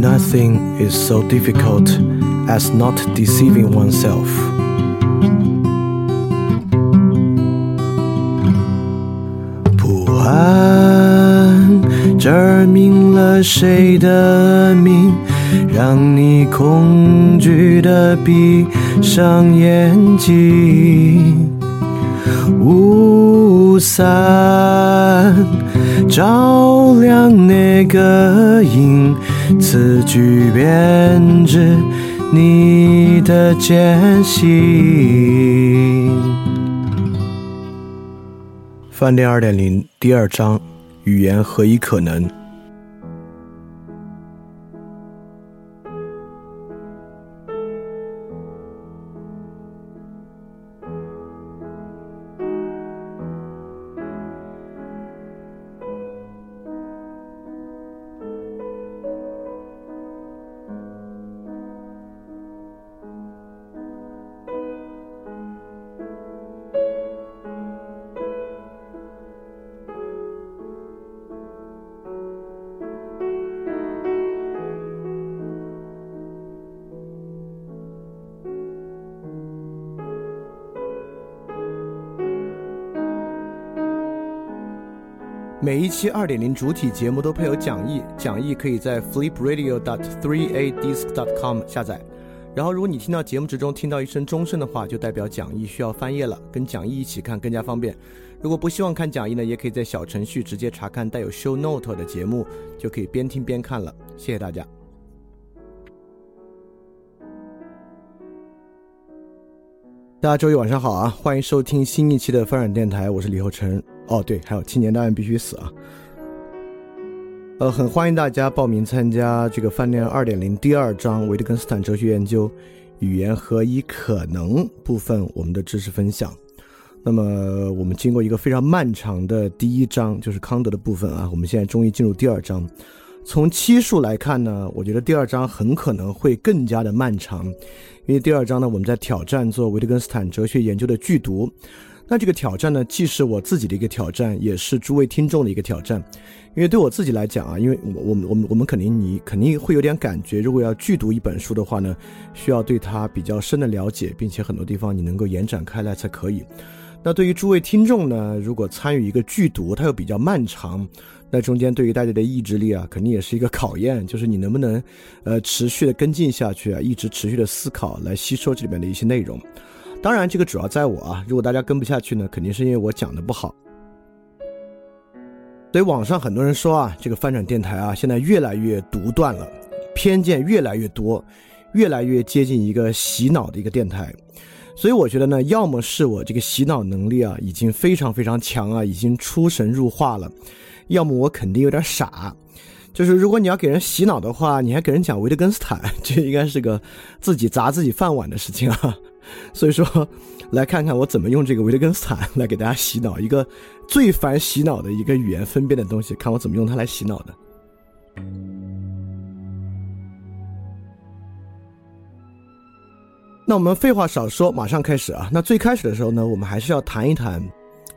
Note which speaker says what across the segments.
Speaker 1: Nothing is so difficult as not deceiving oneself.《此句编织你的艰辛》。《饭店二点零》第二章，语言何以可能？每一期二点零主体节目都配有讲义，讲义可以在 flipradio.dot3adisc.dot com 下载。然后，如果你听到节目之中听到一声钟声的话，就代表讲义需要翻页了，跟讲义一起看更加方便。如果不希望看讲义呢，也可以在小程序直接查看带有 show note 的节目，就可以边听边看了。谢谢大家。大家周一晚上好啊，欢迎收听新一期的翻转电台，我是李厚成。哦，对，还有青年档案必须死啊！呃，很欢迎大家报名参加这个饭店二点零第二章维特根斯坦哲学研究语言何以可能部分我们的知识分享。那么我们经过一个非常漫长的第一章，就是康德的部分啊，我们现在终于进入第二章。从期数来看呢，我觉得第二章很可能会更加的漫长，因为第二章呢，我们在挑战做维特根斯坦哲学研究的剧读。那这个挑战呢，既是我自己的一个挑战，也是诸位听众的一个挑战。因为对我自己来讲啊，因为我我们我们我们肯定你肯定会有点感觉，如果要剧读一本书的话呢，需要对它比较深的了解，并且很多地方你能够延展开来才可以。那对于诸位听众呢，如果参与一个剧读，它又比较漫长，那中间对于大家的意志力啊，肯定也是一个考验，就是你能不能呃持续的跟进下去啊，一直持续的思考来吸收这里面的一些内容。当然，这个主要在我啊。如果大家跟不下去呢，肯定是因为我讲的不好。所以网上很多人说啊，这个翻转电台啊，现在越来越独断了，偏见越来越多，越来越接近一个洗脑的一个电台。所以我觉得呢，要么是我这个洗脑能力啊已经非常非常强啊，已经出神入化了；要么我肯定有点傻。就是如果你要给人洗脑的话，你还给人讲维特根斯坦，这应该是个自己砸自己饭碗的事情啊。所以说，来看看我怎么用这个维特根斯坦来给大家洗脑，一个最烦洗脑的一个语言分辨的东西，看我怎么用它来洗脑的。那我们废话少说，马上开始啊！那最开始的时候呢，我们还是要谈一谈，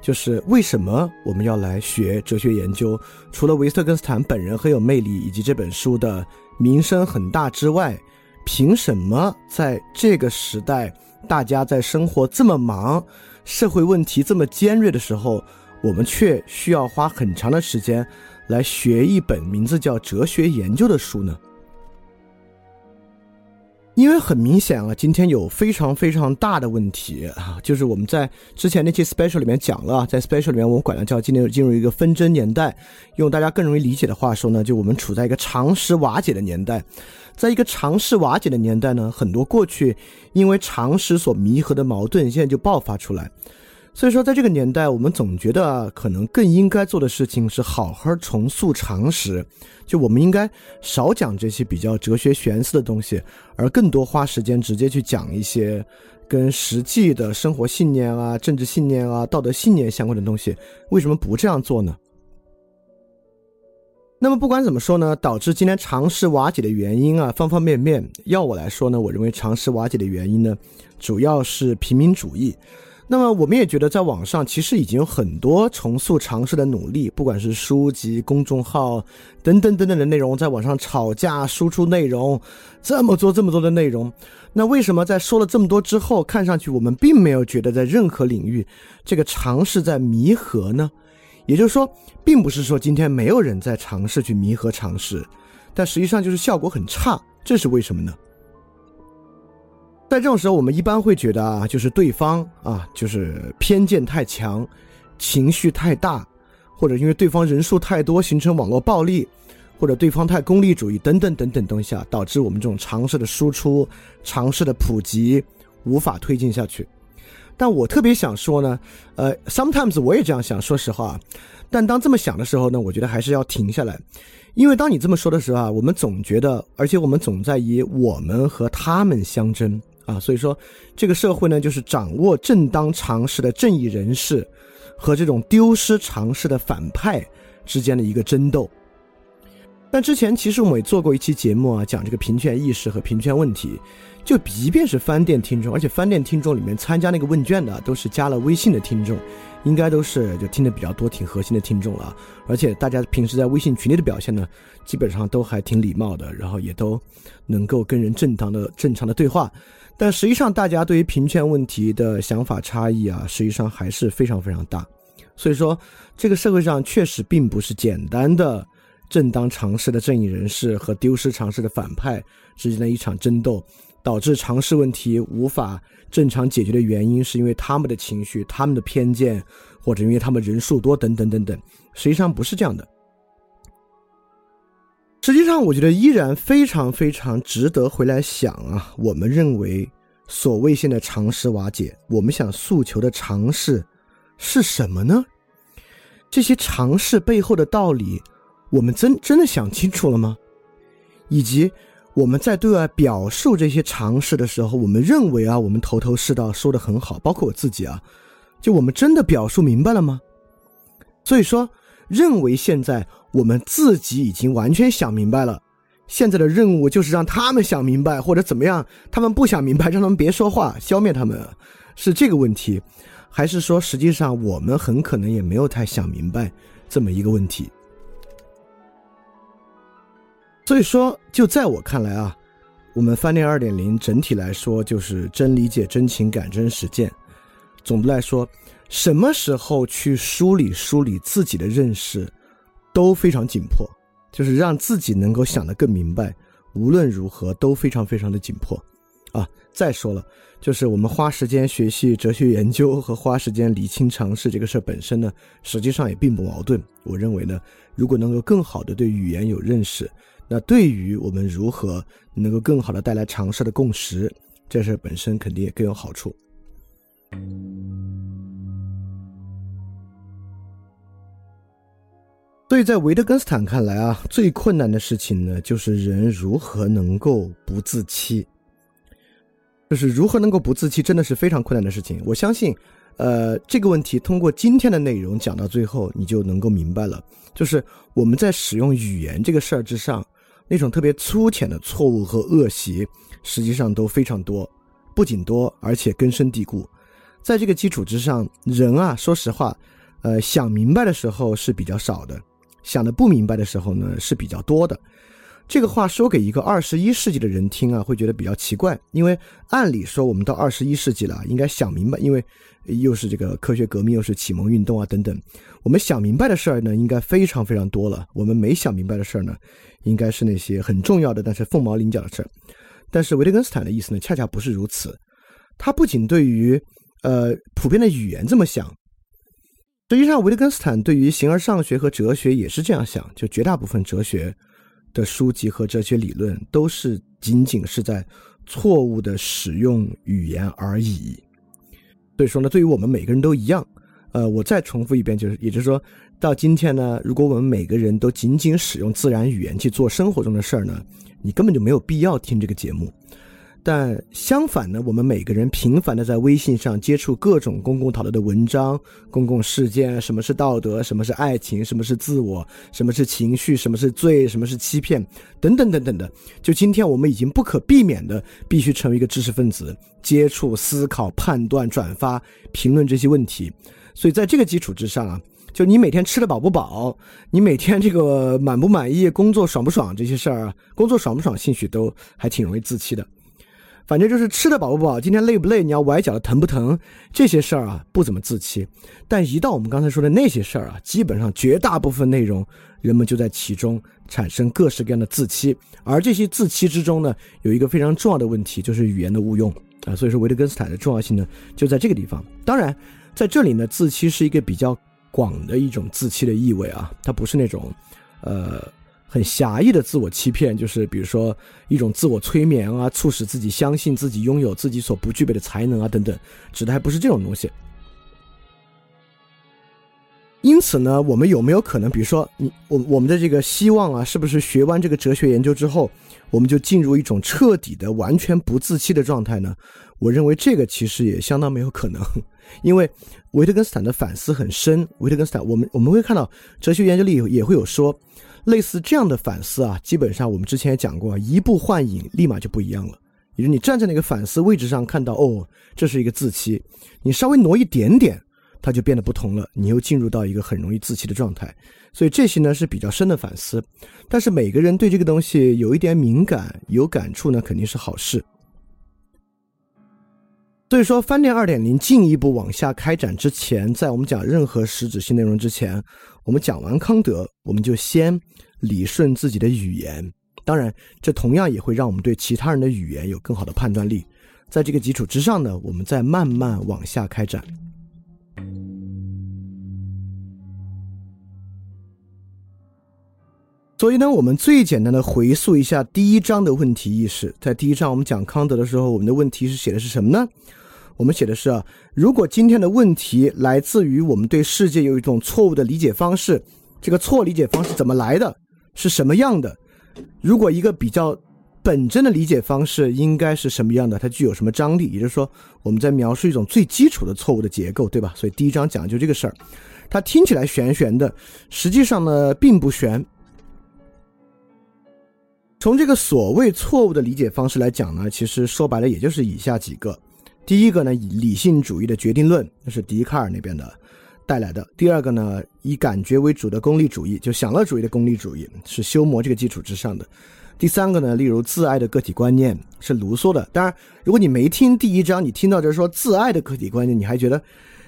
Speaker 1: 就是为什么我们要来学哲学研究？除了维特根斯坦本人很有魅力，以及这本书的名声很大之外，凭什么在这个时代？大家在生活这么忙，社会问题这么尖锐的时候，我们却需要花很长的时间来学一本名字叫《哲学研究》的书呢？因为很明显啊，今天有非常非常大的问题啊，就是我们在之前那期 special 里面讲了，在 special 里面我们管它叫今天进入一个纷争年代，用大家更容易理解的话说呢，就我们处在一个常识瓦解的年代。在一个常识瓦解的年代呢，很多过去因为常识所弥合的矛盾，现在就爆发出来。所以说，在这个年代，我们总觉得可能更应该做的事情是好好重塑常识，就我们应该少讲这些比较哲学玄思的东西，而更多花时间直接去讲一些跟实际的生活信念啊、政治信念啊、道德信念相关的东西。为什么不这样做呢？那么不管怎么说呢，导致今天常识瓦解的原因啊，方方面面。要我来说呢，我认为常识瓦解的原因呢，主要是平民主义。那么我们也觉得，在网上其实已经有很多重塑尝试的努力，不管是书籍、公众号等等等等的内容，在网上吵架、输出内容，这么多这么多的内容，那为什么在说了这么多之后，看上去我们并没有觉得在任何领域这个尝试在弥合呢？也就是说，并不是说今天没有人在尝试去弥合尝试，但实际上就是效果很差，这是为什么呢？在这种时候，我们一般会觉得啊，就是对方啊，就是偏见太强，情绪太大，或者因为对方人数太多形成网络暴力，或者对方太功利主义等等等等东西啊，导致我们这种尝试的输出、尝试的普及无法推进下去。但我特别想说呢，呃，sometimes 我也这样想，说实话，但当这么想的时候呢，我觉得还是要停下来，因为当你这么说的时候啊，我们总觉得，而且我们总在以我们和他们相争。啊，所以说，这个社会呢，就是掌握正当常识的正义人士，和这种丢失常识的反派之间的一个争斗。但之前其实我们也做过一期节目啊，讲这个平权意识和平权问题。就即便是翻店听众，而且翻店听众里面参加那个问卷的都是加了微信的听众，应该都是就听的比较多、挺核心的听众了。而且大家平时在微信群里的表现呢，基本上都还挺礼貌的，然后也都能够跟人正当的、正常的对话。但实际上，大家对于平权问题的想法差异啊，实际上还是非常非常大。所以说，这个社会上确实并不是简单的正当尝试的正义人士和丢失尝试的反派之间的一场争斗，导致尝试问题无法正常解决的原因，是因为他们的情绪、他们的偏见，或者因为他们人数多等等等等。实际上不是这样的。实际上，我觉得依然非常非常值得回来想啊。我们认为，所谓现在常识瓦解，我们想诉求的常识是什么呢？这些常识背后的道理，我们真真的想清楚了吗？以及我们在对外表述这些常识的时候，我们认为啊，我们头头是道，说的很好，包括我自己啊，就我们真的表述明白了吗？所以说，认为现在。我们自己已经完全想明白了，现在的任务就是让他们想明白，或者怎么样？他们不想明白，让他们别说话，消灭他们，是这个问题，还是说实际上我们很可能也没有太想明白这么一个问题？所以说，就在我看来啊，我们翻链二点零整体来说就是真理解、真情感、真实践。总的来说，什么时候去梳理梳理自己的认识？都非常紧迫，就是让自己能够想得更明白。无论如何都非常非常的紧迫，啊！再说了，就是我们花时间学习哲学研究和花时间理清常识这个事儿本身呢，实际上也并不矛盾。我认为呢，如果能够更好的对语言有认识，那对于我们如何能够更好的带来常识的共识，这事本身肯定也更有好处。所以在维特根斯坦看来啊，最困难的事情呢，就是人如何能够不自欺。就是如何能够不自欺，真的是非常困难的事情。我相信，呃，这个问题通过今天的内容讲到最后，你就能够明白了。就是我们在使用语言这个事儿之上，那种特别粗浅的错误和恶习，实际上都非常多，不仅多，而且根深蒂固。在这个基础之上，人啊，说实话，呃，想明白的时候是比较少的。想的不明白的时候呢是比较多的，这个话说给一个二十一世纪的人听啊，会觉得比较奇怪，因为按理说我们到二十一世纪了，应该想明白，因为又是这个科学革命，又是启蒙运动啊等等，我们想明白的事儿呢，应该非常非常多了。我们没想明白的事儿呢，应该是那些很重要的，但是凤毛麟角的事儿。但是维特根斯坦的意思呢，恰恰不是如此，他不仅对于呃普遍的语言这么想。实际上，维特根斯坦对于形而上学和哲学也是这样想，就绝大部分哲学的书籍和哲学理论都是仅仅是在错误的使用语言而已。所以说呢，对于我们每个人都一样。呃，我再重复一遍，就是，也就是说，到今天呢，如果我们每个人都仅仅使用自然语言去做生活中的事儿呢，你根本就没有必要听这个节目。但相反呢，我们每个人频繁的在微信上接触各种公共讨论的文章、公共事件，什么是道德，什么是爱情，什么是自我，什么是情绪，什么是罪，什么是欺骗，等等等等的。就今天我们已经不可避免的必须成为一个知识分子，接触、思考、判断、转发、评论这些问题。所以在这个基础之上啊，就你每天吃的饱不饱，你每天这个满不满意，工作爽不爽这些事儿啊，工作爽不爽，兴许都还挺容易自欺的。反正就是吃的饱不饱，今天累不累，你要崴脚的疼不疼，这些事儿啊不怎么自欺。但一到我们刚才说的那些事儿啊，基本上绝大部分内容，人们就在其中产生各式各样的自欺。而这些自欺之中呢，有一个非常重要的问题，就是语言的误用啊。所以说维特根斯坦的重要性呢，就在这个地方。当然，在这里呢，自欺是一个比较广的一种自欺的意味啊，它不是那种，呃。很狭义的自我欺骗，就是比如说一种自我催眠啊，促使自己相信自己拥有自己所不具备的才能啊，等等，指的还不是这种东西。因此呢，我们有没有可能，比如说你我我们的这个希望啊，是不是学完这个哲学研究之后，我们就进入一种彻底的完全不自欺的状态呢？我认为这个其实也相当没有可能，因为维特根斯坦的反思很深。维特根斯坦，我们我们会看到哲学研究里也会有说。类似这样的反思啊，基本上我们之前也讲过，一步换影，立马就不一样了。也就是你站在那个反思位置上，看到哦，这是一个自欺，你稍微挪一点点，它就变得不同了，你又进入到一个很容易自欺的状态。所以这些呢是比较深的反思，但是每个人对这个东西有一点敏感、有感触呢，肯定是好事。所以说，翻店二点零进一步往下开展之前，在我们讲任何实质性内容之前，我们讲完康德，我们就先理顺自己的语言。当然，这同样也会让我们对其他人的语言有更好的判断力。在这个基础之上呢，我们再慢慢往下开展。所以呢，我们最简单的回溯一下第一章的问题意识。在第一章我们讲康德的时候，我们的问题是写的是什么呢？我们写的是啊，如果今天的问题来自于我们对世界有一种错误的理解方式，这个错理解方式怎么来的？是什么样的？如果一个比较本真的理解方式应该是什么样的？它具有什么张力？也就是说，我们在描述一种最基础的错误的结构，对吧？所以第一章讲就这个事儿，它听起来玄玄的，实际上呢并不玄。从这个所谓错误的理解方式来讲呢，其实说白了也就是以下几个。第一个呢，以理性主义的决定论，那是笛卡尔那边的带来的。第二个呢，以感觉为主的功利主义，就享乐主义的功利主义，是修谟这个基础之上的。第三个呢，例如自爱的个体观念，是卢梭的。当然，如果你没听第一章，你听到这说自爱的个体观念，你还觉得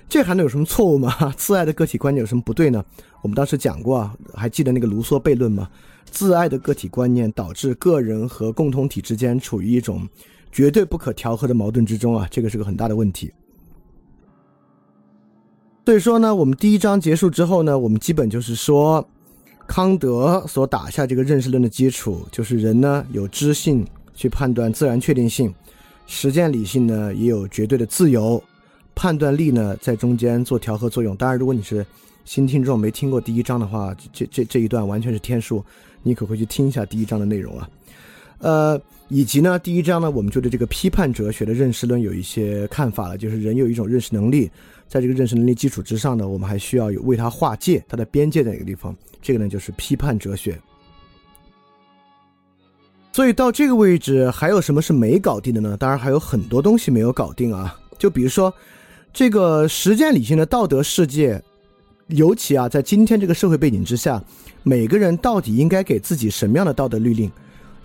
Speaker 1: 这还能有什么错误吗？自爱的个体观念有什么不对呢？我们当时讲过，还记得那个卢梭悖论吗？自爱的个体观念导致个人和共同体之间处于一种。绝对不可调和的矛盾之中啊，这个是个很大的问题。所以说呢，我们第一章结束之后呢，我们基本就是说，康德所打下这个认识论的基础，就是人呢有知性去判断自然确定性，实践理性呢也有绝对的自由，判断力呢在中间做调和作用。当然，如果你是新听众没听过第一章的话，这这这一段完全是天书，你可回去听一下第一章的内容啊。呃，以及呢，第一章呢，我们就对这个批判哲学的认识论有一些看法了，就是人有一种认识能力，在这个认识能力基础之上呢，我们还需要有为它划界，它的边界在哪个地方？这个呢，就是批判哲学。所以到这个位置，还有什么是没搞定的呢？当然还有很多东西没有搞定啊，就比如说这个实践理性的道德世界，尤其啊，在今天这个社会背景之下，每个人到底应该给自己什么样的道德律令？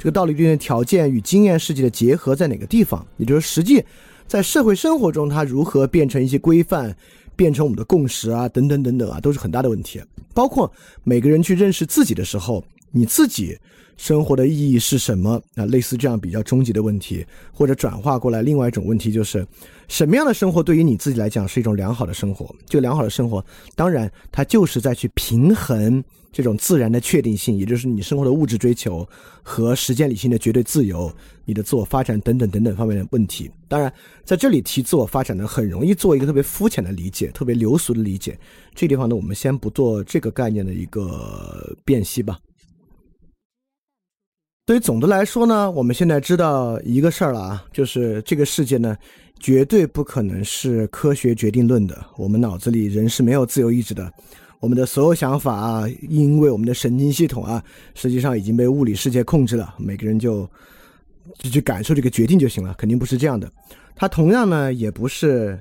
Speaker 1: 这个道理律的条件与经验世界的结合在哪个地方？也就是实际在社会生活中，它如何变成一些规范，变成我们的共识啊，等等等等啊，都是很大的问题。包括每个人去认识自己的时候，你自己生活的意义是什么啊？类似这样比较终极的问题，或者转化过来，另外一种问题就是，什么样的生活对于你自己来讲是一种良好的生活？就良好的生活，当然它就是在去平衡。这种自然的确定性，也就是你生活的物质追求和实践理性的绝对自由，你的自我发展等等等等方面的问题。当然，在这里提自我发展呢，很容易做一个特别肤浅的理解，特别流俗的理解。这地方呢，我们先不做这个概念的一个辨析吧。所以总的来说呢，我们现在知道一个事儿了啊，就是这个世界呢，绝对不可能是科学决定论的。我们脑子里人是没有自由意志的，我们的所有想法啊，因为我们的神经系统啊，实际上已经被物理世界控制了。每个人就就去感受这个决定就行了，肯定不是这样的。它同样呢，也不是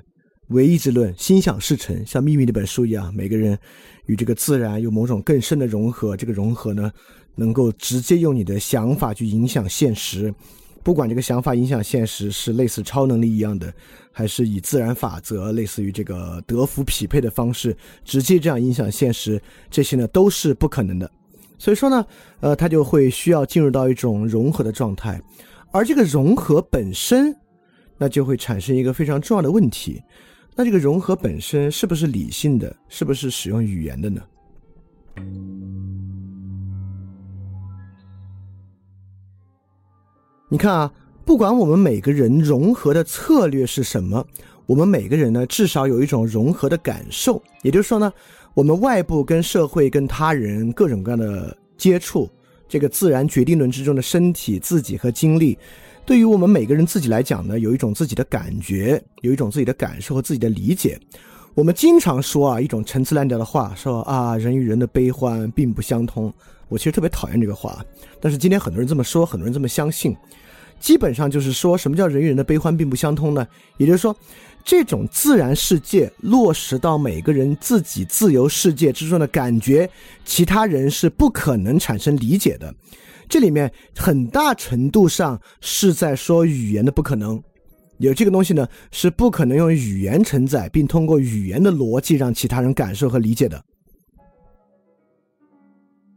Speaker 1: 唯意志论，心想事成，像《秘密》那本书一样，每个人与这个自然有某种更深的融合。这个融合呢？能够直接用你的想法去影响现实，不管这个想法影响现实是类似超能力一样的，还是以自然法则类似于这个德福匹配的方式直接这样影响现实，这些呢都是不可能的。所以说呢，呃，它就会需要进入到一种融合的状态，而这个融合本身，那就会产生一个非常重要的问题，那这个融合本身是不是理性的，是不是使用语言的呢？你看啊，不管我们每个人融合的策略是什么，我们每个人呢，至少有一种融合的感受。也就是说呢，我们外部跟社会、跟他人各种各样的接触，这个自然决定论之中的身体、自己和经历，对于我们每个人自己来讲呢，有一种自己的感觉，有一种自己的感受和自己的理解。我们经常说啊，一种陈词滥调的话，说啊，人与人的悲欢并不相通。我其实特别讨厌这个话，但是今天很多人这么说，很多人这么相信。基本上就是说什么叫人与人的悲欢并不相通呢？也就是说，这种自然世界落实到每个人自己自由世界之中的感觉，其他人是不可能产生理解的。这里面很大程度上是在说语言的不可能，有这个东西呢是不可能用语言承载，并通过语言的逻辑让其他人感受和理解的。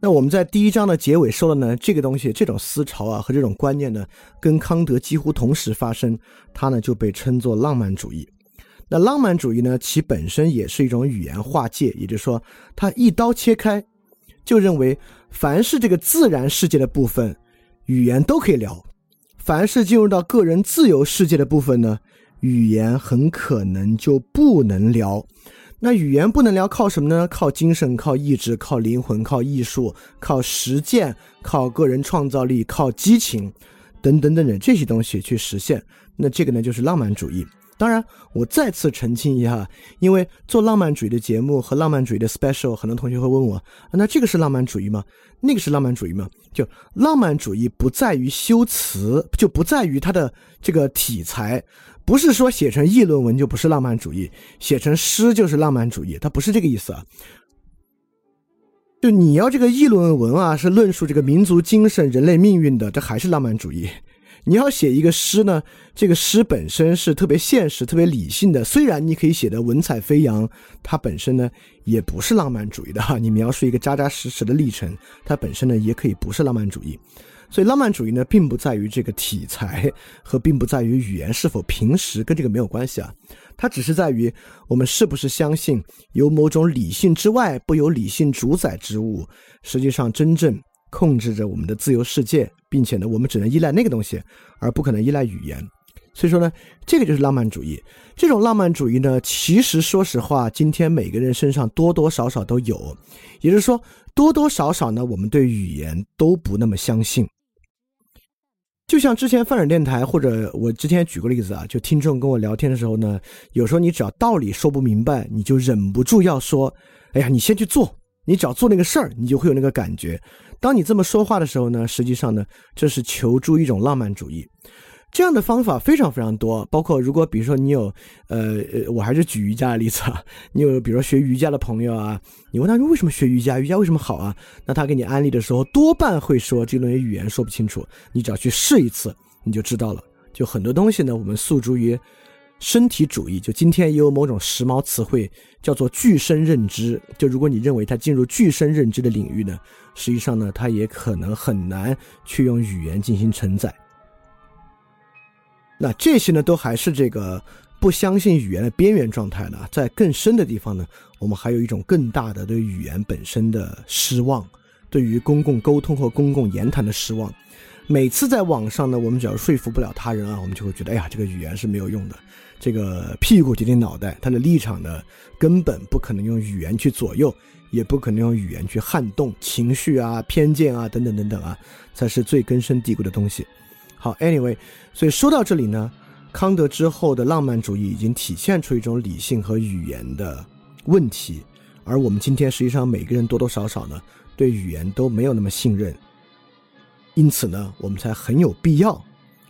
Speaker 1: 那我们在第一章的结尾说了呢，这个东西、这种思潮啊和这种观念呢，跟康德几乎同时发生，它呢就被称作浪漫主义。那浪漫主义呢，其本身也是一种语言划界，也就是说，它一刀切开，就认为凡是这个自然世界的部分，语言都可以聊；凡是进入到个人自由世界的部分呢，语言很可能就不能聊。那语言不能聊，靠什么呢？靠精神，靠意志，靠灵魂，靠艺术，靠实践，靠个人创造力，靠激情，等等等等这些东西去实现。那这个呢，就是浪漫主义。当然，我再次澄清一下，因为做浪漫主义的节目和浪漫主义的 special，很多同学会问我：那这个是浪漫主义吗？那个是浪漫主义吗？就浪漫主义不在于修辞，就不在于它的这个题材。不是说写成议论文就不是浪漫主义，写成诗就是浪漫主义，它不是这个意思啊。就你要这个议论文啊，是论述这个民族精神、人类命运的，这还是浪漫主义。你要写一个诗呢，这个诗本身是特别现实、特别理性的，虽然你可以写的文采飞扬，它本身呢也不是浪漫主义的哈。你描述一个扎扎实实的历程，它本身呢也可以不是浪漫主义。所以浪漫主义呢，并不在于这个题材，和并不在于语言是否平实，跟这个没有关系啊。它只是在于我们是不是相信有某种理性之外不由理性主宰之物，实际上真正控制着我们的自由世界，并且呢，我们只能依赖那个东西，而不可能依赖语言。所以说呢，这个就是浪漫主义。这种浪漫主义呢，其实说实话，今天每个人身上多多少少都有，也就是说，多多少少呢，我们对语言都不那么相信。就像之前泛展电台，或者我之前举过例子啊，就听众跟我聊天的时候呢，有时候你只要道理说不明白，你就忍不住要说：“哎呀，你先去做，你只要做那个事儿，你就会有那个感觉。”当你这么说话的时候呢，实际上呢，这是求助一种浪漫主义。这样的方法非常非常多，包括如果比如说你有，呃呃，我还是举瑜伽的例子啊，你有比如说学瑜伽的朋友啊，你问他说为什么学瑜伽，瑜伽为什么好啊？那他给你安利的时候，多半会说这东西语言说不清楚，你只要去试一次，你就知道了。就很多东西呢，我们诉诸于身体主义，就今天也有某种时髦词汇叫做具身认知，就如果你认为它进入具身认知的领域呢，实际上呢，它也可能很难去用语言进行承载。那这些呢，都还是这个不相信语言的边缘状态呢。在更深的地方呢，我们还有一种更大的对语言本身的失望，对于公共沟通和公共言谈的失望。每次在网上呢，我们只要说服不了他人啊，我们就会觉得，哎呀，这个语言是没有用的，这个屁股决定脑袋，他的立场呢，根本不可能用语言去左右，也不可能用语言去撼动情绪啊、偏见啊等等等等啊，才是最根深蒂固的东西。好，anyway，所以说到这里呢，康德之后的浪漫主义已经体现出一种理性和语言的问题，而我们今天实际上每个人多多少少呢，对语言都没有那么信任。因此呢，我们才很有必要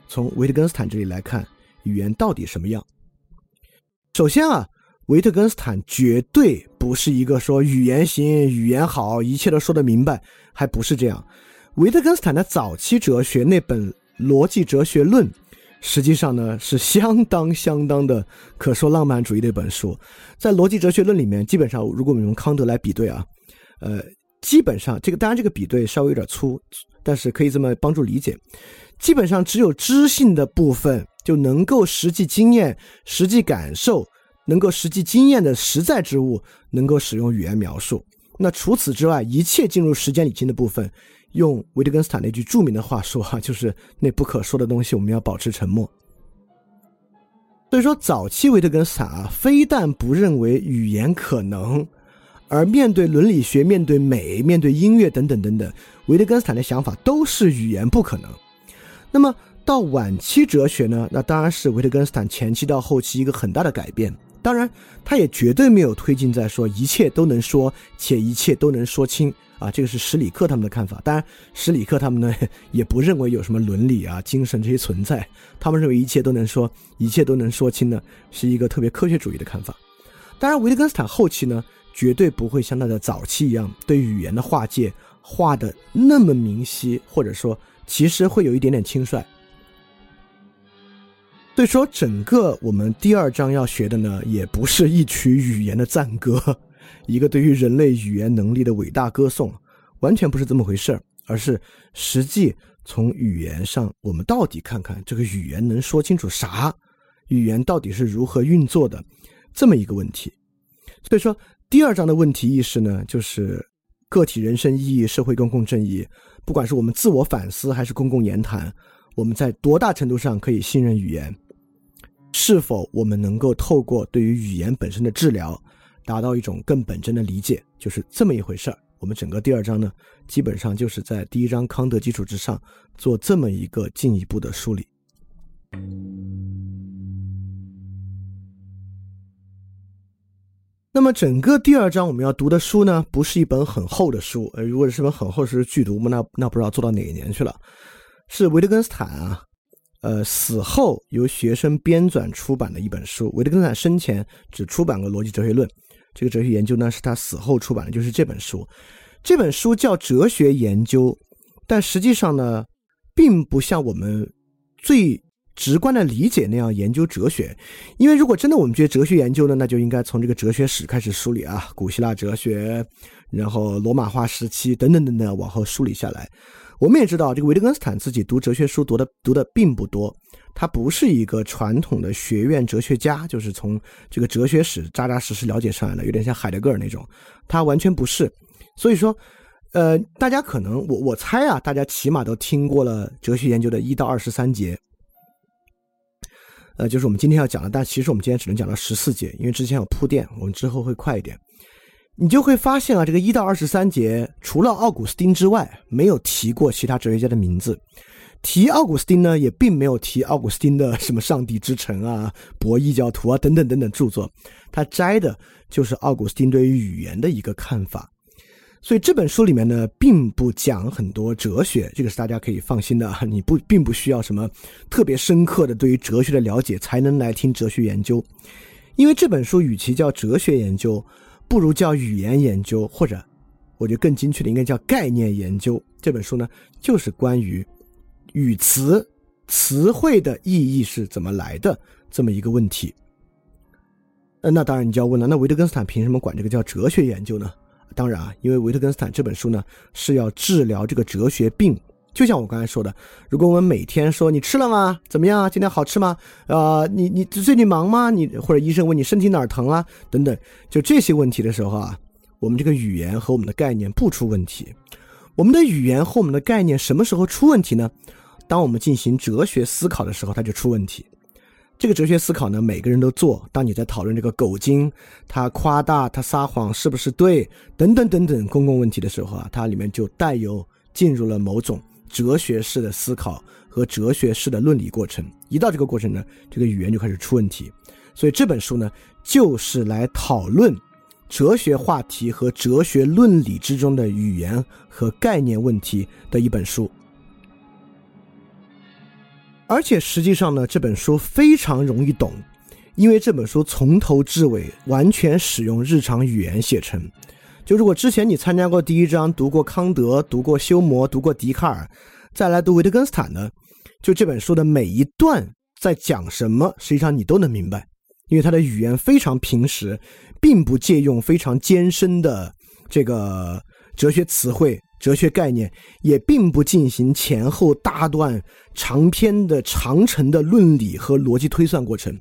Speaker 1: 从维特根斯坦这里来看语言到底什么样。首先啊，维特根斯坦绝对不是一个说语言行、语言好、一切都说得明白，还不是这样。维特根斯坦的早期哲学那本《逻辑哲学论》，实际上呢是相当相当的可说浪漫主义的一本书。在《逻辑哲学论》里面，基本上如果我们用康德来比对啊，呃，基本上这个当然这个比对稍微有点粗。但是可以这么帮助理解，基本上只有知性的部分就能够实际经验、实际感受、能够实际经验的实在之物，能够使用语言描述。那除此之外，一切进入时间理性的部分，用维特根斯坦那句著名的话说哈，就是那不可说的东西，我们要保持沉默。所以说，早期维特根斯坦啊，非但不认为语言可能。而面对伦理学、面对美、面对音乐等等等等，维特根斯坦的想法都是语言不可能。那么到晚期哲学呢？那当然是维特根斯坦前期到后期一个很大的改变。当然，他也绝对没有推进在说一切都能说且一切都能说清啊。这个是史里克他们的看法。当然，史里克他们呢也不认为有什么伦理啊、精神这些存在。他们认为一切都能说，一切都能说清呢，是一个特别科学主义的看法。当然，维特根斯坦后期呢。绝对不会像他的早期一样，对语言的划界画的那么明晰，或者说，其实会有一点点轻率。所以说，整个我们第二章要学的呢，也不是一曲语言的赞歌，一个对于人类语言能力的伟大歌颂，完全不是这么回事，而是实际从语言上，我们到底看看这个语言能说清楚啥，语言到底是如何运作的，这么一个问题。所以说。第二章的问题意识呢，就是个体人生意义、社会公共正义。不管是我们自我反思还是公共言谈，我们在多大程度上可以信任语言？是否我们能够透过对于语言本身的治疗，达到一种更本真的理解？就是这么一回事儿。我们整个第二章呢，基本上就是在第一章康德基础之上做这么一个进一步的梳理。那么整个第二章我们要读的书呢，不是一本很厚的书，呃，如果是本很厚是剧读，那那不知道做到哪一年去了。是维特根斯坦啊，呃，死后由学生编纂出版的一本书。维特根斯坦生前只出版过《逻辑哲学论》，这个哲学研究呢是他死后出版的，就是这本书。这本书叫《哲学研究》，但实际上呢，并不像我们最。直观的理解那样研究哲学，因为如果真的我们觉得哲学研究呢，那就应该从这个哲学史开始梳理啊，古希腊哲学，然后罗马化时期等等等等往后梳理下来。我们也知道，这个维特根斯坦自己读哲学书读的读的并不多，他不是一个传统的学院哲学家，就是从这个哲学史扎扎实实了解上来的，有点像海德格尔那种，他完全不是。所以说，呃，大家可能我我猜啊，大家起码都听过了哲学研究的一到二十三节。呃，就是我们今天要讲的，但其实我们今天只能讲到十四节，因为之前有铺垫，我们之后会快一点。你就会发现啊，这个一到二十三节，除了奥古斯丁之外，没有提过其他哲学家的名字。提奥古斯丁呢，也并没有提奥古斯丁的什么《上帝之城》啊、《博弈教徒》啊等等等等著作，他摘的就是奥古斯丁对于语言的一个看法。所以这本书里面呢，并不讲很多哲学，这个是大家可以放心的。你不并不需要什么特别深刻的对于哲学的了解才能来听哲学研究，因为这本书与其叫哲学研究，不如叫语言研究，或者我觉得更精确的应该叫概念研究。这本书呢，就是关于语词、词汇的意义是怎么来的这么一个问题。那当然你就要问了，那维特根斯坦凭什么管这个叫哲学研究呢？当然啊，因为维特根斯坦这本书呢是要治疗这个哲学病，就像我刚才说的，如果我们每天说你吃了吗？怎么样？今天好吃吗？啊，你你最近忙吗？你或者医生问你身体哪儿疼啊？等等，就这些问题的时候啊，我们这个语言和我们的概念不出问题。我们的语言和我们的概念什么时候出问题呢？当我们进行哲学思考的时候，它就出问题。这个哲学思考呢，每个人都做。当你在讨论这个狗精，他夸大、他撒谎是不是对，等等等等公共问题的时候啊，它里面就带有进入了某种哲学式的思考和哲学式的论理过程。一到这个过程呢，这个语言就开始出问题。所以这本书呢，就是来讨论哲学话题和哲学论理之中的语言和概念问题的一本书。而且实际上呢，这本书非常容易懂，因为这本书从头至尾完全使用日常语言写成。就如果之前你参加过第一章，读过康德，读过休谟，读过笛卡尔，再来读维特根斯坦呢，就这本书的每一段在讲什么，实际上你都能明白，因为它的语言非常平实，并不借用非常艰深的这个哲学词汇。哲学概念也并不进行前后大段长篇的长程的论理和逻辑推算过程，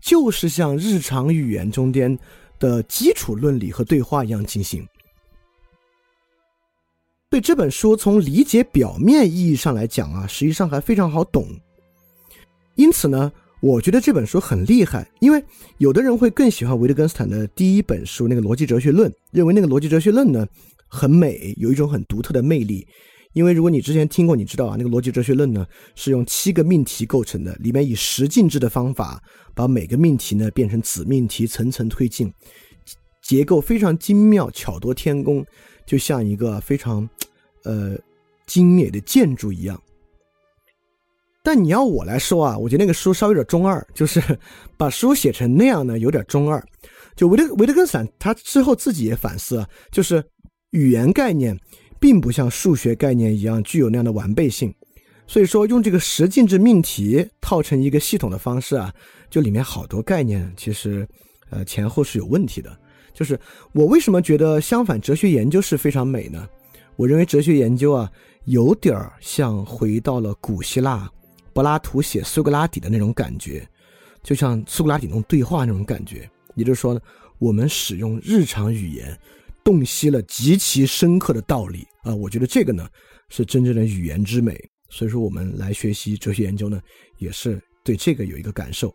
Speaker 1: 就是像日常语言中间的基础论理和对话一样进行。对这本书从理解表面意义上来讲啊，实际上还非常好懂。因此呢，我觉得这本书很厉害，因为有的人会更喜欢维特根斯坦的第一本书那个《逻辑哲学论》，认为那个《逻辑哲学论》呢。很美，有一种很独特的魅力。因为如果你之前听过，你知道啊，那个逻辑哲学论呢是用七个命题构成的，里面以十进制的方法把每个命题呢变成子命题，层层推进，结构非常精妙，巧夺天工，就像一个非常呃精美的建筑一样。但你要我来说啊，我觉得那个书稍微有点中二，就是把书写成那样呢，有点中二。就维特维特根斯坦他之后自己也反思，就是。语言概念并不像数学概念一样具有那样的完备性，所以说用这个十进制命题套成一个系统的方式啊，就里面好多概念其实呃前后是有问题的。就是我为什么觉得相反，哲学研究是非常美呢？我认为哲学研究啊有点儿像回到了古希腊柏拉图写苏格拉底的那种感觉，就像苏格拉底那种对话那种感觉。也就是说呢，我们使用日常语言。洞悉了极其深刻的道理啊！我觉得这个呢是真正的语言之美。所以说，我们来学习哲学研究呢，也是对这个有一个感受。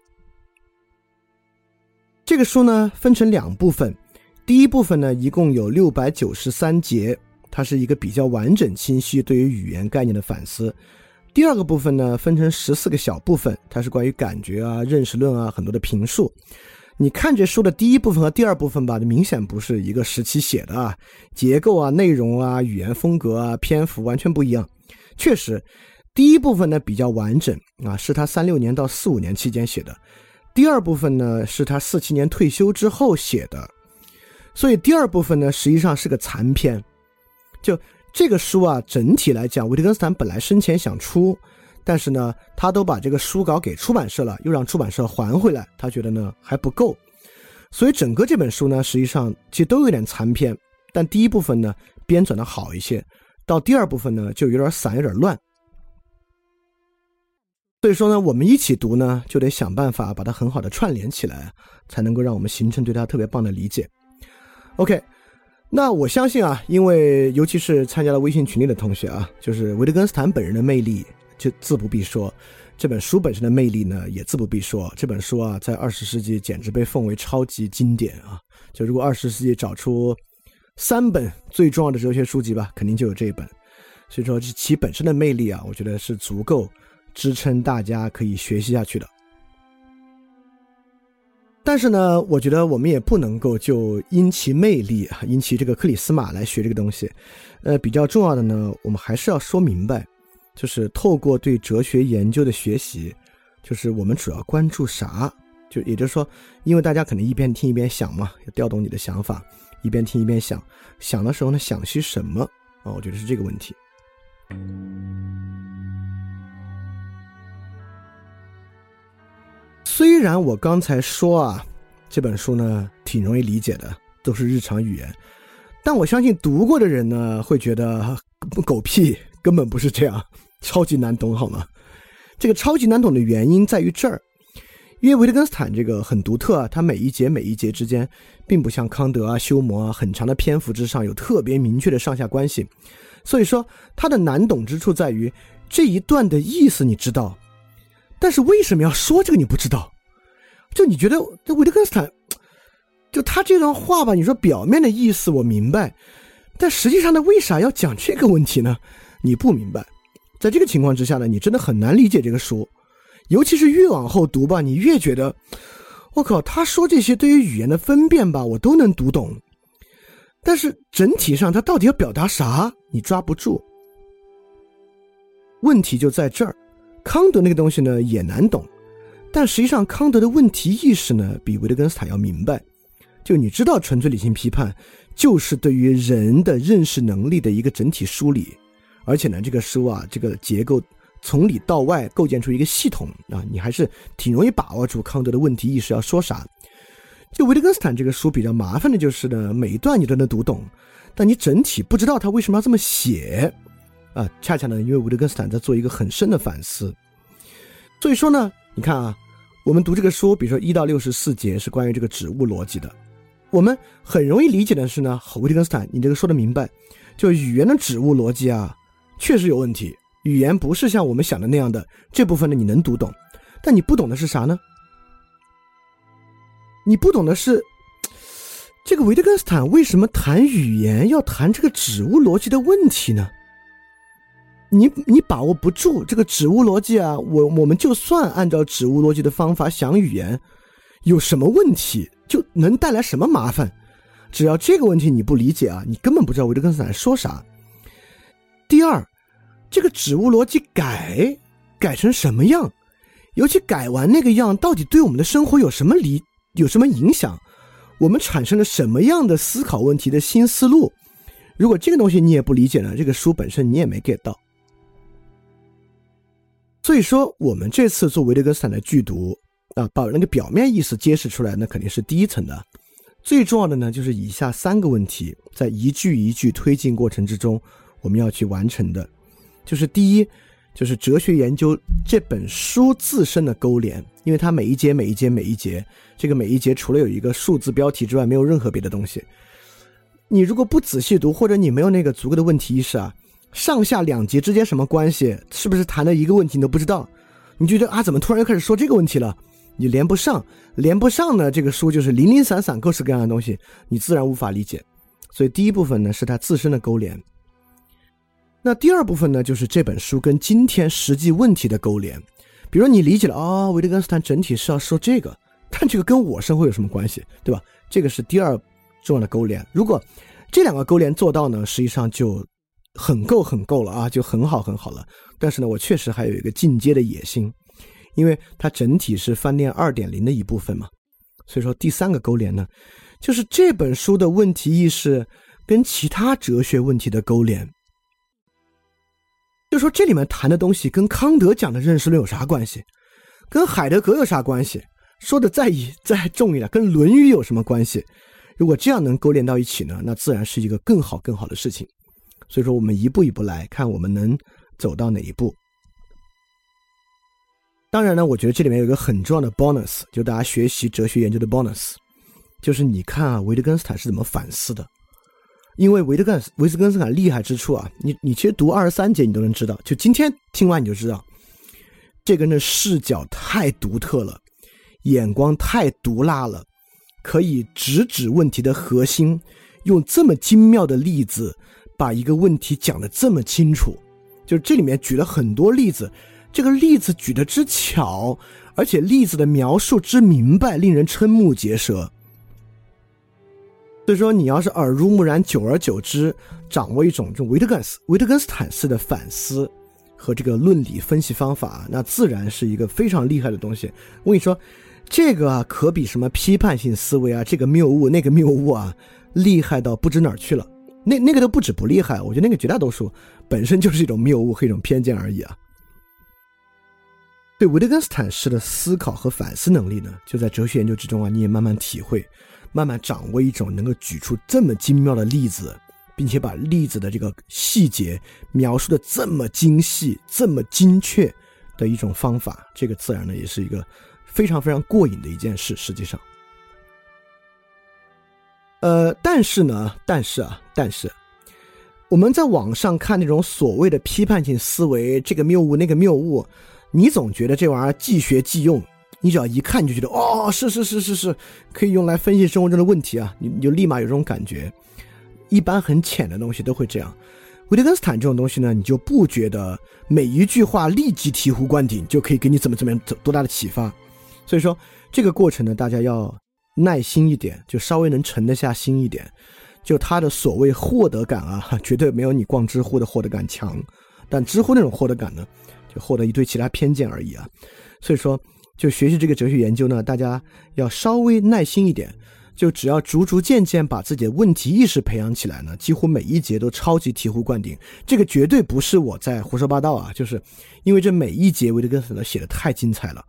Speaker 1: 这个书呢分成两部分，第一部分呢一共有六百九十三节，它是一个比较完整清晰对于语言概念的反思。第二个部分呢分成十四个小部分，它是关于感觉啊、认识论啊很多的评述。你看这书的第一部分和第二部分吧，明显不是一个时期写的啊，结构啊、内容啊、语言风格啊、篇幅完全不一样。确实，第一部分呢比较完整啊，是他三六年到四五年期间写的；第二部分呢是他四七年退休之后写的。所以第二部分呢实际上是个残篇。就这个书啊，整体来讲，维特根斯坦本来生前想出。但是呢，他都把这个书稿给出版社了，又让出版社还回来，他觉得呢还不够，所以整个这本书呢，实际上其实都有点残篇。但第一部分呢编纂的好一些，到第二部分呢就有点散，有点乱。所以说呢，我们一起读呢，就得想办法把它很好的串联起来，才能够让我们形成对它特别棒的理解。OK，那我相信啊，因为尤其是参加了微信群里的同学啊，就是维特根斯坦本人的魅力。就自不必说，这本书本身的魅力呢，也自不必说。这本书啊，在二十世纪简直被奉为超级经典啊！就如果二十世纪找出三本最重要的哲学书籍吧，肯定就有这一本。所以说，其本身的魅力啊，我觉得是足够支撑大家可以学习下去的。但是呢，我觉得我们也不能够就因其魅力啊，因其这个克里斯玛来学这个东西。呃，比较重要的呢，我们还是要说明白。就是透过对哲学研究的学习，就是我们主要关注啥？就也就是说，因为大家可能一边听一边想嘛，要调动你的想法，一边听一边想，想的时候呢，想些什么啊？我觉得是这个问题。虽然我刚才说啊，这本书呢挺容易理解的，都是日常语言，但我相信读过的人呢会觉得狗屁。根本不是这样，超级难懂，好吗？这个超级难懂的原因在于这儿，因为维特根斯坦这个很独特啊，他每一节每一节之间，并不像康德啊、休谟啊很长的篇幅之上有特别明确的上下关系，所以说它的难懂之处在于这一段的意思你知道，但是为什么要说这个你不知道？就你觉得这维特根斯坦，就他这段话吧，你说表面的意思我明白，但实际上他，为啥要讲这个问题呢？你不明白。在这个情况之下呢，你真的很难理解这个书，尤其是越往后读吧，你越觉得，我靠，他说这些对于语言的分辨吧，我都能读懂，但是整体上他到底要表达啥，你抓不住。问题就在这儿，康德那个东西呢也难懂，但实际上康德的问题意识呢比维特根斯坦要明白，就你知道，纯粹理性批判就是对于人的认识能力的一个整体梳理。而且呢，这个书啊，这个结构从里到外构建出一个系统啊，你还是挺容易把握住康德的问题意识要说啥。就维特根斯坦这个书比较麻烦的就是呢，每一段你都能读懂，但你整体不知道他为什么要这么写啊。恰恰呢，因为维特根斯坦在做一个很深的反思，所以说呢，你看啊，我们读这个书，比如说一到六十四节是关于这个植物逻辑的，我们很容易理解的是呢，维特根斯坦你这个说的明白，就语言的植物逻辑啊。确实有问题，语言不是像我们想的那样的。这部分呢，你能读懂，但你不懂的是啥呢？你不懂的是，这个维特根斯坦为什么谈语言要谈这个指物逻辑的问题呢？你你把握不住这个指物逻辑啊！我我们就算按照指物逻辑的方法想语言，有什么问题就能带来什么麻烦？只要这个问题你不理解啊，你根本不知道维特根斯坦说啥。第二。这个指物逻辑改改成什么样？尤其改完那个样，到底对我们的生活有什么理有什么影响？我们产生了什么样的思考问题的新思路？如果这个东西你也不理解呢，这个书本身你也没 get 到。所以说，我们这次做维特根斯坦的剧读啊，把那个表面意思揭示出来，那肯定是第一层的。最重要的呢，就是以下三个问题，在一句一句推进过程之中，我们要去完成的。就是第一，就是哲学研究这本书自身的勾连，因为它每一节、每一节、每一节，这个每一节除了有一个数字标题之外，没有任何别的东西。你如果不仔细读，或者你没有那个足够的问题意识啊，上下两节之间什么关系？是不是谈的一个问题你都不知道？你觉得啊，怎么突然又开始说这个问题了？你连不上，连不上呢？这个书就是零零散散、各式各样的东西，你自然无法理解。所以第一部分呢，是它自身的勾连。那第二部分呢，就是这本书跟今天实际问题的勾连。比如你理解了啊，维特根斯坦整体是要说这个，但这个跟我生活有什么关系，对吧？这个是第二重要的勾连。如果这两个勾连做到呢，实际上就很够很够了啊，就很好很好了。但是呢，我确实还有一个进阶的野心，因为它整体是饭店二点零的一部分嘛。所以说第三个勾连呢，就是这本书的问题意识跟其他哲学问题的勾连。就说这里面谈的东西跟康德讲的认识论有啥关系？跟海德格有啥关系？说的再一 再重一点，跟《论语》有什么关系？如果这样能勾连到一起呢，那自然是一个更好更好的事情。所以说，我们一步一步来看，我们能走到哪一步。当然呢，我觉得这里面有一个很重要的 bonus，就大家学习哲学研究的 bonus，就是你看啊，维特根斯坦是怎么反思的。因为维特根维斯根斯坦厉害之处啊，你你其实读二十三节你都能知道，就今天听完你就知道，这个人的视角太独特了，眼光太毒辣了，可以直指问题的核心，用这么精妙的例子把一个问题讲得这么清楚，就是这里面举了很多例子，这个例子举得之巧，而且例子的描述之明白，令人瞠目结舌。所以说，你要是耳濡目染，久而久之，掌握一种这种维特根斯维特根斯坦式的反思和这个论理分析方法，那自然是一个非常厉害的东西。我跟你说，这个啊，可比什么批判性思维啊，这个谬误那个谬误啊，厉害到不知哪儿去了。那那个都不止不厉害，我觉得那个绝大多数本身就是一种谬误和一种偏见而已啊。对维特根斯坦式的思考和反思能力呢，就在哲学研究之中啊，你也慢慢体会。慢慢掌握一种能够举出这么精妙的例子，并且把例子的这个细节描述的这么精细、这么精确的一种方法，这个自然呢也是一个非常非常过瘾的一件事。实际上，呃，但是呢，但是啊，但是我们在网上看那种所谓的批判性思维，这个谬误那个谬误，你总觉得这玩意儿既学既用，你只要一看就觉得哦，是是是是是，可以用来分析生活中的问题啊，你你就立马有这种感觉。一般很浅的东西都会这样。维特根斯坦这种东西呢，你就不觉得每一句话立即醍醐灌顶就可以给你怎么怎么样多大的启发。所以说这个过程呢，大家要耐心一点，就稍微能沉得下心一点。就他的所谓获得感啊，绝对没有你逛知乎的获得感强。但知乎那种获得感呢，就获得一堆其他偏见而已啊。所以说，就学习这个哲学研究呢，大家要稍微耐心一点。就只要逐逐渐渐把自己的问题意识培养起来呢，几乎每一节都超级醍醐灌顶。这个绝对不是我在胡说八道啊，就是因为这每一节维特根斯坦写的太精彩了。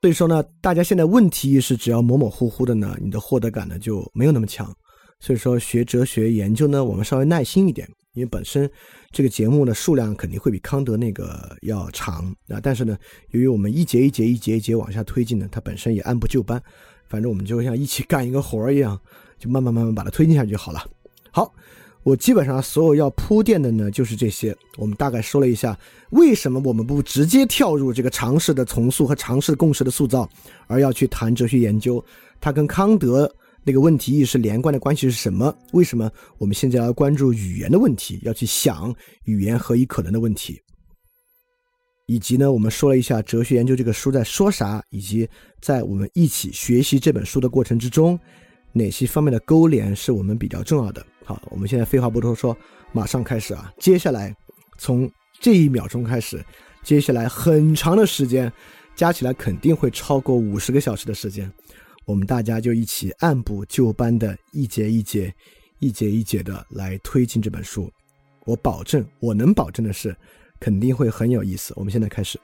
Speaker 1: 所以说呢，大家现在问题意识只要模模糊糊的呢，你的获得感呢就没有那么强。所以说学哲学研究呢，我们稍微耐心一点，因为本身这个节目的数量肯定会比康德那个要长啊。但是呢，由于我们一节一节一节一节往下推进呢，它本身也按部就班。反正我们就像一起干一个活儿一样，就慢慢慢慢把它推进下去就好了。好，我基本上所有要铺垫的呢就是这些。我们大概说了一下，为什么我们不直接跳入这个常识的重塑和常识共识的塑造，而要去谈哲学研究？它跟康德。那个问题意识连贯的关系是什么？为什么我们现在要关注语言的问题，要去想语言何以可能的问题？以及呢，我们说了一下哲学研究这个书在说啥，以及在我们一起学习这本书的过程之中，哪些方面的勾连是我们比较重要的？好，我们现在废话不多说，马上开始啊！接下来从这一秒钟开始，接下来很长的时间，加起来肯定会超过五十个小时的时间。我们大家就一起按部就班的一节一节、一节一节的来推进这本书。我保证，我能保证的是，肯定会很有意思。我们现在开始。